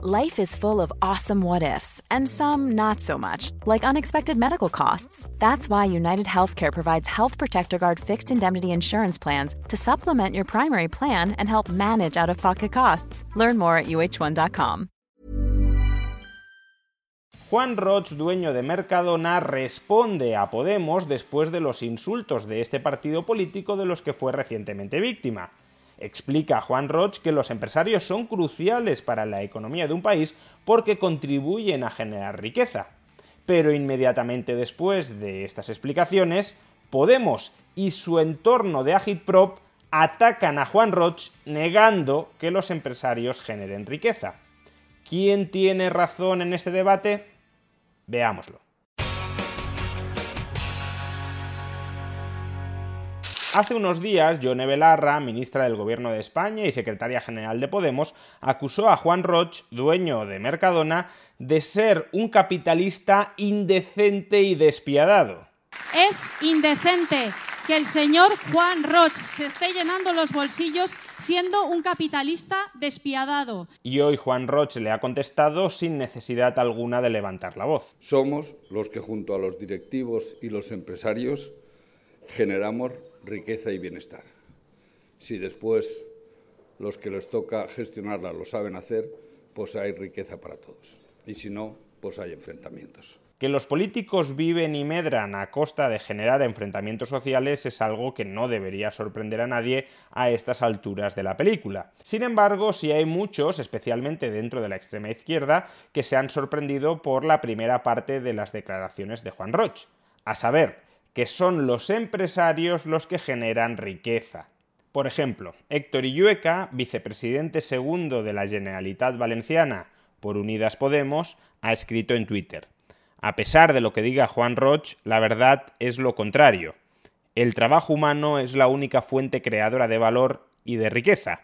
Life is full of awesome what ifs, and some not so much, like unexpected medical costs. That's why United Healthcare provides Health Protector Guard fixed indemnity insurance plans to supplement your primary plan and help manage out of pocket costs. Learn more at uh1.com. Juan Roch, dueño de Mercadona, responde a Podemos después de los insultos de este partido político de los que fue recientemente víctima. Explica Juan Roch que los empresarios son cruciales para la economía de un país porque contribuyen a generar riqueza. Pero inmediatamente después de estas explicaciones, Podemos y su entorno de Agitprop atacan a Juan Roch negando que los empresarios generen riqueza. ¿Quién tiene razón en este debate? Veámoslo. Hace unos días, Yone Belarra, ministra del Gobierno de España y secretaria general de Podemos, acusó a Juan Roch, dueño de Mercadona, de ser un capitalista indecente y despiadado. Es indecente que el señor Juan Roch se esté llenando los bolsillos siendo un capitalista despiadado. Y hoy Juan Roch le ha contestado sin necesidad alguna de levantar la voz. Somos los que junto a los directivos y los empresarios generamos riqueza y bienestar. Si después los que les toca gestionarla lo saben hacer, pues hay riqueza para todos. Y si no, pues hay enfrentamientos. Que los políticos viven y medran a costa de generar enfrentamientos sociales es algo que no debería sorprender a nadie a estas alturas de la película. Sin embargo, sí hay muchos, especialmente dentro de la extrema izquierda, que se han sorprendido por la primera parte de las declaraciones de Juan Roch. A saber, que son los empresarios los que generan riqueza. Por ejemplo, Héctor Illueca, vicepresidente segundo de la Generalitat Valenciana por Unidas Podemos, ha escrito en Twitter. A pesar de lo que diga Juan Roch, la verdad es lo contrario. El trabajo humano es la única fuente creadora de valor y de riqueza.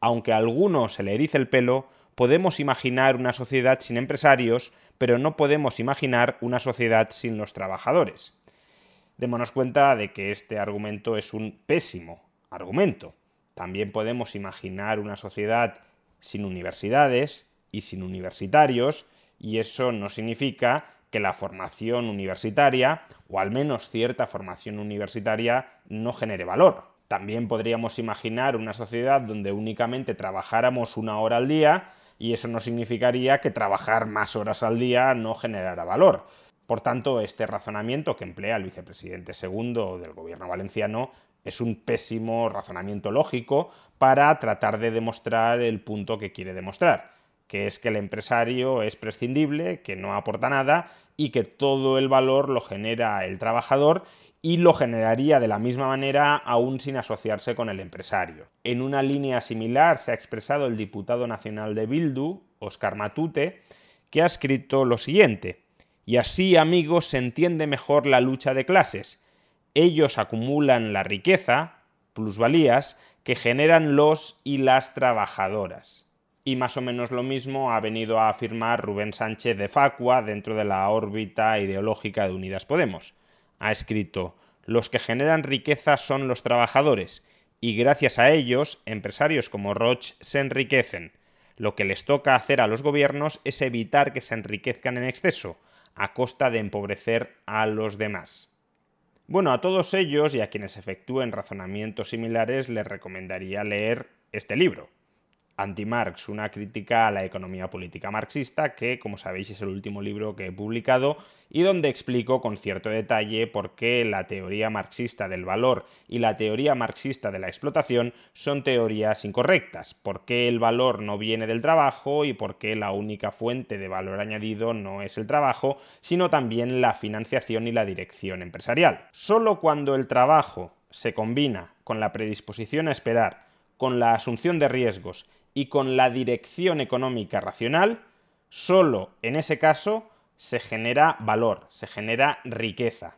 Aunque a algunos se le erice el pelo, podemos imaginar una sociedad sin empresarios, pero no podemos imaginar una sociedad sin los trabajadores démonos cuenta de que este argumento es un pésimo argumento. También podemos imaginar una sociedad sin universidades y sin universitarios, y eso no significa que la formación universitaria, o al menos cierta formación universitaria, no genere valor. También podríamos imaginar una sociedad donde únicamente trabajáramos una hora al día, y eso no significaría que trabajar más horas al día no generara valor. Por tanto, este razonamiento que emplea el vicepresidente segundo del gobierno valenciano es un pésimo razonamiento lógico para tratar de demostrar el punto que quiere demostrar, que es que el empresario es prescindible, que no aporta nada y que todo el valor lo genera el trabajador y lo generaría de la misma manera aún sin asociarse con el empresario. En una línea similar se ha expresado el diputado nacional de Bildu, Oscar Matute, que ha escrito lo siguiente. Y así, amigos, se entiende mejor la lucha de clases. Ellos acumulan la riqueza, plusvalías, que generan los y las trabajadoras. Y más o menos lo mismo ha venido a afirmar Rubén Sánchez de Facua dentro de la órbita ideológica de Unidas Podemos. Ha escrito, los que generan riqueza son los trabajadores, y gracias a ellos, empresarios como Roche se enriquecen. Lo que les toca hacer a los gobiernos es evitar que se enriquezcan en exceso, a costa de empobrecer a los demás. Bueno, a todos ellos y a quienes efectúen razonamientos similares les recomendaría leer este libro, Anti-Marx, una crítica a la economía política marxista, que, como sabéis, es el último libro que he publicado y donde explico con cierto detalle por qué la teoría marxista del valor y la teoría marxista de la explotación son teorías incorrectas, por qué el valor no viene del trabajo y por qué la única fuente de valor añadido no es el trabajo, sino también la financiación y la dirección empresarial. Solo cuando el trabajo se combina con la predisposición a esperar, con la asunción de riesgos y con la dirección económica racional, solo en ese caso se genera valor, se genera riqueza.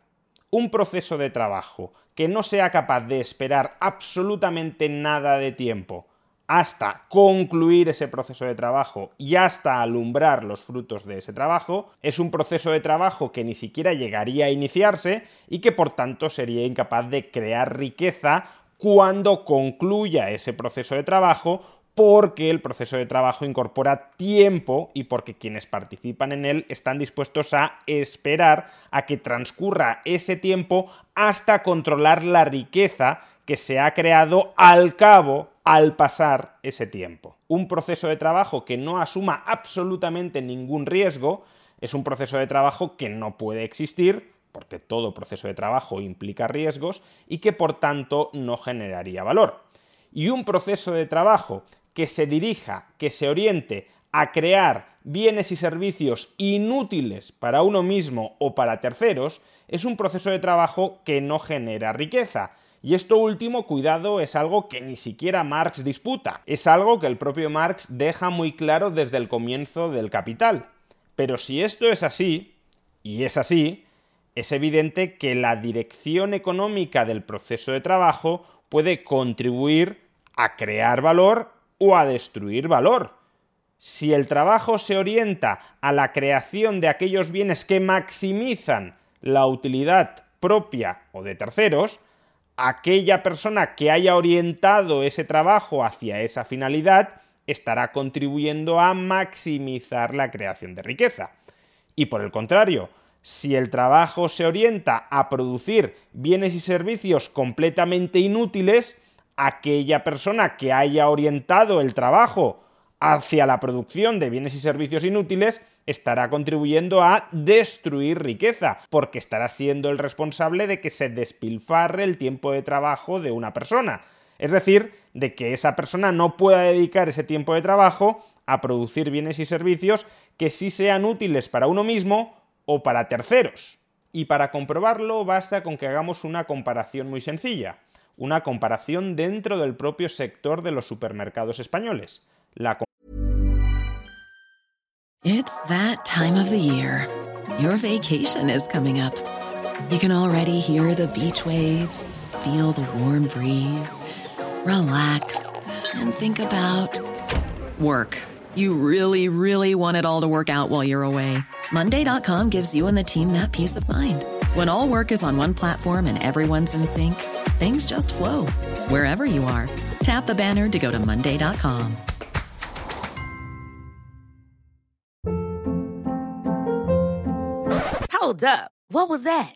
Un proceso de trabajo que no sea capaz de esperar absolutamente nada de tiempo hasta concluir ese proceso de trabajo y hasta alumbrar los frutos de ese trabajo, es un proceso de trabajo que ni siquiera llegaría a iniciarse y que por tanto sería incapaz de crear riqueza cuando concluya ese proceso de trabajo porque el proceso de trabajo incorpora tiempo y porque quienes participan en él están dispuestos a esperar a que transcurra ese tiempo hasta controlar la riqueza que se ha creado al cabo, al pasar ese tiempo. Un proceso de trabajo que no asuma absolutamente ningún riesgo es un proceso de trabajo que no puede existir, porque todo proceso de trabajo implica riesgos, y que por tanto no generaría valor. Y un proceso de trabajo que se dirija, que se oriente a crear bienes y servicios inútiles para uno mismo o para terceros, es un proceso de trabajo que no genera riqueza. Y esto último, cuidado, es algo que ni siquiera Marx disputa. Es algo que el propio Marx deja muy claro desde el comienzo del Capital. Pero si esto es así, y es así, es evidente que la dirección económica del proceso de trabajo puede contribuir a crear valor o a destruir valor. Si el trabajo se orienta a la creación de aquellos bienes que maximizan la utilidad propia o de terceros, aquella persona que haya orientado ese trabajo hacia esa finalidad estará contribuyendo a maximizar la creación de riqueza. Y por el contrario, si el trabajo se orienta a producir bienes y servicios completamente inútiles, aquella persona que haya orientado el trabajo hacia la producción de bienes y servicios inútiles estará contribuyendo a destruir riqueza, porque estará siendo el responsable de que se despilfarre el tiempo de trabajo de una persona. Es decir, de que esa persona no pueda dedicar ese tiempo de trabajo a producir bienes y servicios que sí sean útiles para uno mismo o para terceros. Y para comprobarlo basta con que hagamos una comparación muy sencilla una comparación dentro del propio sector de los supermercados españoles. La It's that time of the year. Your vacation is coming up. You can already hear the beach waves, feel the warm breeze, relax and think about work. You really, really want it all to work out while you're away. Monday.com gives you and the team that peace of mind. When all work is on one platform and everyone's in sync, things just flow wherever you are. Tap the banner to go to Monday.com. Hold up. What was that?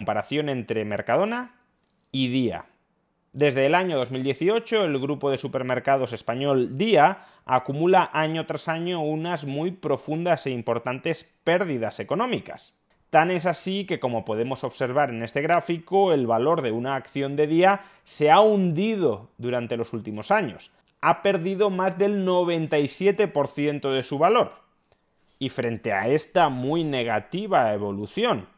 Comparación entre Mercadona y Día. Desde el año 2018, el grupo de supermercados español Día acumula año tras año unas muy profundas e importantes pérdidas económicas. Tan es así que, como podemos observar en este gráfico, el valor de una acción de día se ha hundido durante los últimos años. Ha perdido más del 97% de su valor. Y frente a esta muy negativa evolución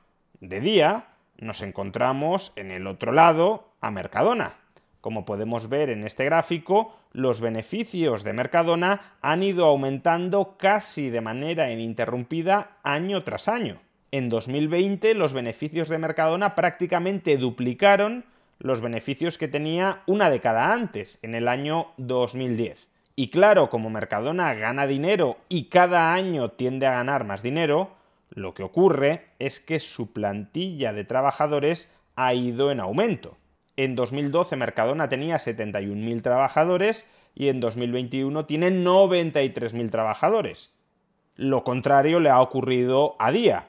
de día, nos encontramos en el otro lado a Mercadona. Como podemos ver en este gráfico, los beneficios de Mercadona han ido aumentando casi de manera ininterrumpida año tras año. En 2020 los beneficios de Mercadona prácticamente duplicaron los beneficios que tenía una década antes, en el año 2010. Y claro, como Mercadona gana dinero y cada año tiende a ganar más dinero, lo que ocurre es que su plantilla de trabajadores ha ido en aumento. En 2012 Mercadona tenía 71.000 trabajadores y en 2021 tiene 93.000 trabajadores. Lo contrario le ha ocurrido a Día.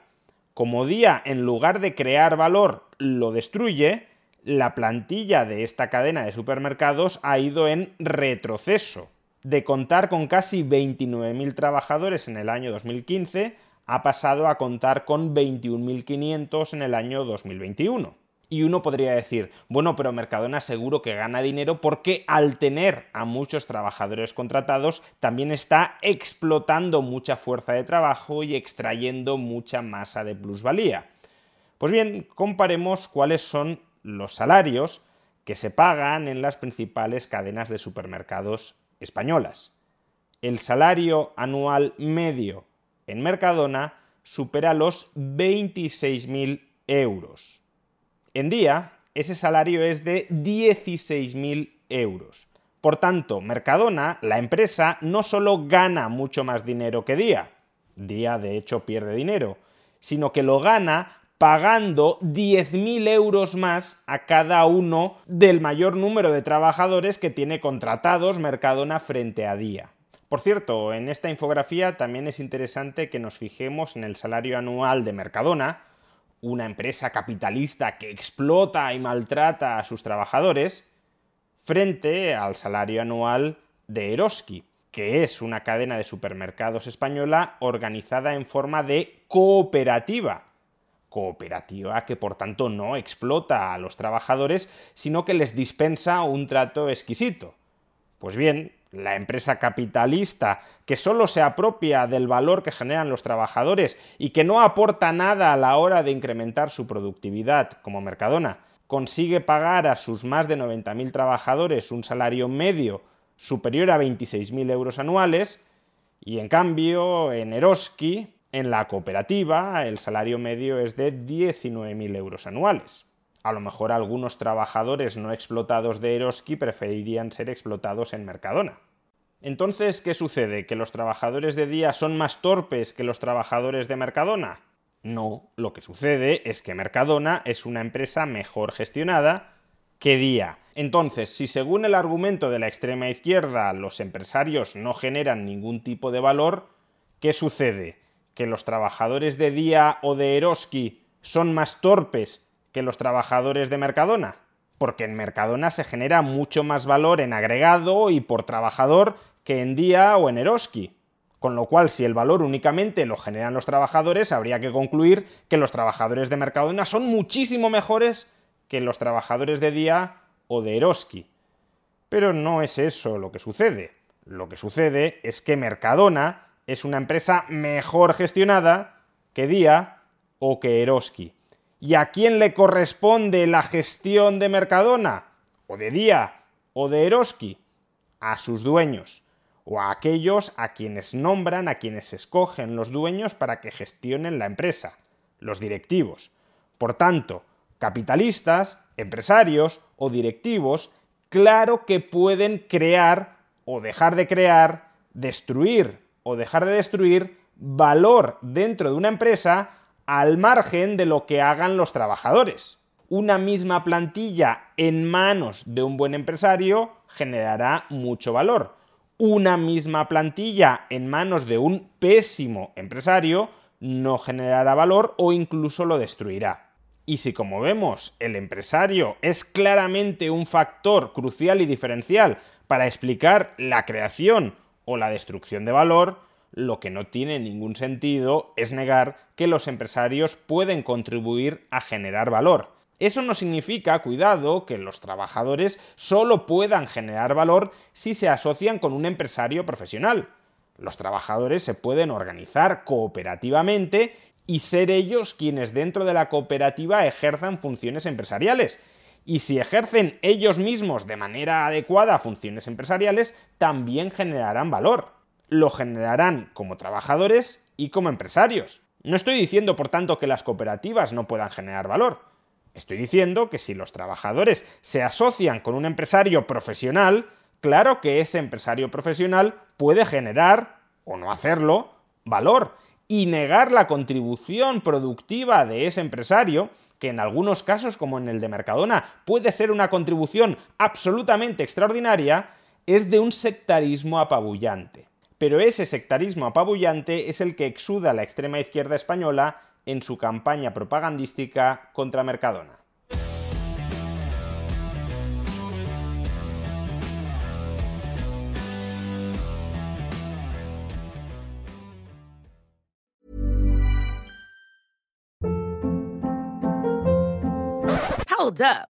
Como Día, en lugar de crear valor, lo destruye, la plantilla de esta cadena de supermercados ha ido en retroceso. De contar con casi 29.000 trabajadores en el año 2015, ha pasado a contar con 21.500 en el año 2021. Y uno podría decir, bueno, pero Mercadona seguro que gana dinero porque al tener a muchos trabajadores contratados también está explotando mucha fuerza de trabajo y extrayendo mucha masa de plusvalía. Pues bien, comparemos cuáles son los salarios que se pagan en las principales cadenas de supermercados españolas. El salario anual medio en Mercadona supera los 26.000 euros. En día, ese salario es de 16.000 euros. Por tanto, Mercadona, la empresa, no solo gana mucho más dinero que Día, Día de hecho pierde dinero, sino que lo gana pagando 10.000 euros más a cada uno del mayor número de trabajadores que tiene contratados Mercadona frente a Día. Por cierto, en esta infografía también es interesante que nos fijemos en el salario anual de Mercadona, una empresa capitalista que explota y maltrata a sus trabajadores, frente al salario anual de Eroski, que es una cadena de supermercados española organizada en forma de cooperativa. Cooperativa que por tanto no explota a los trabajadores, sino que les dispensa un trato exquisito. Pues bien, la empresa capitalista que solo se apropia del valor que generan los trabajadores y que no aporta nada a la hora de incrementar su productividad, como Mercadona, consigue pagar a sus más de 90.000 trabajadores un salario medio superior a 26.000 euros anuales, y en cambio en Eroski, en la cooperativa, el salario medio es de 19.000 euros anuales. A lo mejor algunos trabajadores no explotados de Eroski preferirían ser explotados en Mercadona. Entonces, ¿qué sucede? ¿Que los trabajadores de día son más torpes que los trabajadores de Mercadona? No, lo que sucede es que Mercadona es una empresa mejor gestionada que Día. Entonces, si según el argumento de la extrema izquierda los empresarios no generan ningún tipo de valor, ¿qué sucede? ¿Que los trabajadores de Día o de Eroski son más torpes que los trabajadores de Mercadona, porque en Mercadona se genera mucho más valor en agregado y por trabajador que en Día o en Eroski. Con lo cual, si el valor únicamente lo generan los trabajadores, habría que concluir que los trabajadores de Mercadona son muchísimo mejores que los trabajadores de Día o de Eroski. Pero no es eso lo que sucede. Lo que sucede es que Mercadona es una empresa mejor gestionada que Día o que Eroski. ¿Y a quién le corresponde la gestión de Mercadona? ¿O de Día? ¿O de Eroski? A sus dueños. O a aquellos a quienes nombran, a quienes escogen los dueños para que gestionen la empresa, los directivos. Por tanto, capitalistas, empresarios o directivos, claro que pueden crear o dejar de crear, destruir o dejar de destruir valor dentro de una empresa al margen de lo que hagan los trabajadores. Una misma plantilla en manos de un buen empresario generará mucho valor. Una misma plantilla en manos de un pésimo empresario no generará valor o incluso lo destruirá. Y si como vemos el empresario es claramente un factor crucial y diferencial para explicar la creación o la destrucción de valor, lo que no tiene ningún sentido es negar que los empresarios pueden contribuir a generar valor. Eso no significa, cuidado, que los trabajadores solo puedan generar valor si se asocian con un empresario profesional. Los trabajadores se pueden organizar cooperativamente y ser ellos quienes dentro de la cooperativa ejerzan funciones empresariales. Y si ejercen ellos mismos de manera adecuada funciones empresariales, también generarán valor lo generarán como trabajadores y como empresarios. No estoy diciendo, por tanto, que las cooperativas no puedan generar valor. Estoy diciendo que si los trabajadores se asocian con un empresario profesional, claro que ese empresario profesional puede generar, o no hacerlo, valor. Y negar la contribución productiva de ese empresario, que en algunos casos, como en el de Mercadona, puede ser una contribución absolutamente extraordinaria, es de un sectarismo apabullante pero ese sectarismo apabullante es el que exuda la extrema izquierda española en su campaña propagandística contra Mercadona. Hold up.